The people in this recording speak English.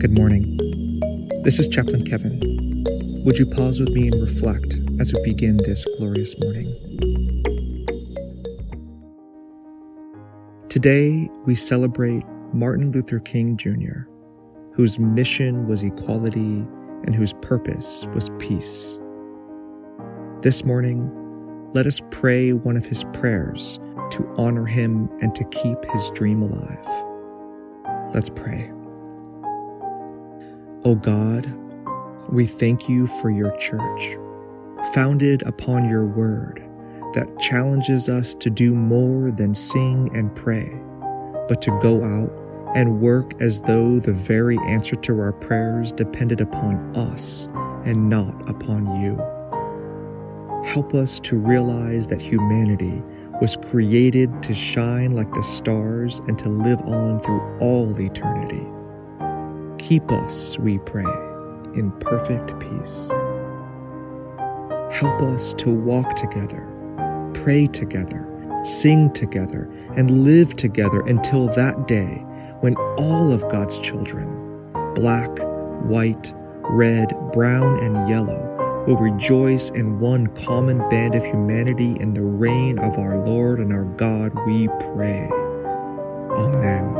Good morning. This is Chaplain Kevin. Would you pause with me and reflect as we begin this glorious morning? Today, we celebrate Martin Luther King Jr., whose mission was equality and whose purpose was peace. This morning, let us pray one of his prayers to honor him and to keep his dream alive. Let's pray. O God, we thank you for your church, founded upon your word that challenges us to do more than sing and pray, but to go out and work as though the very answer to our prayers depended upon us and not upon you. Help us to realize that humanity was created to shine like the stars and to live on through all eternity. Keep us, we pray, in perfect peace. Help us to walk together, pray together, sing together, and live together until that day when all of God's children, black, white, red, brown, and yellow, will rejoice in one common band of humanity in the reign of our Lord and our God, we pray. Amen.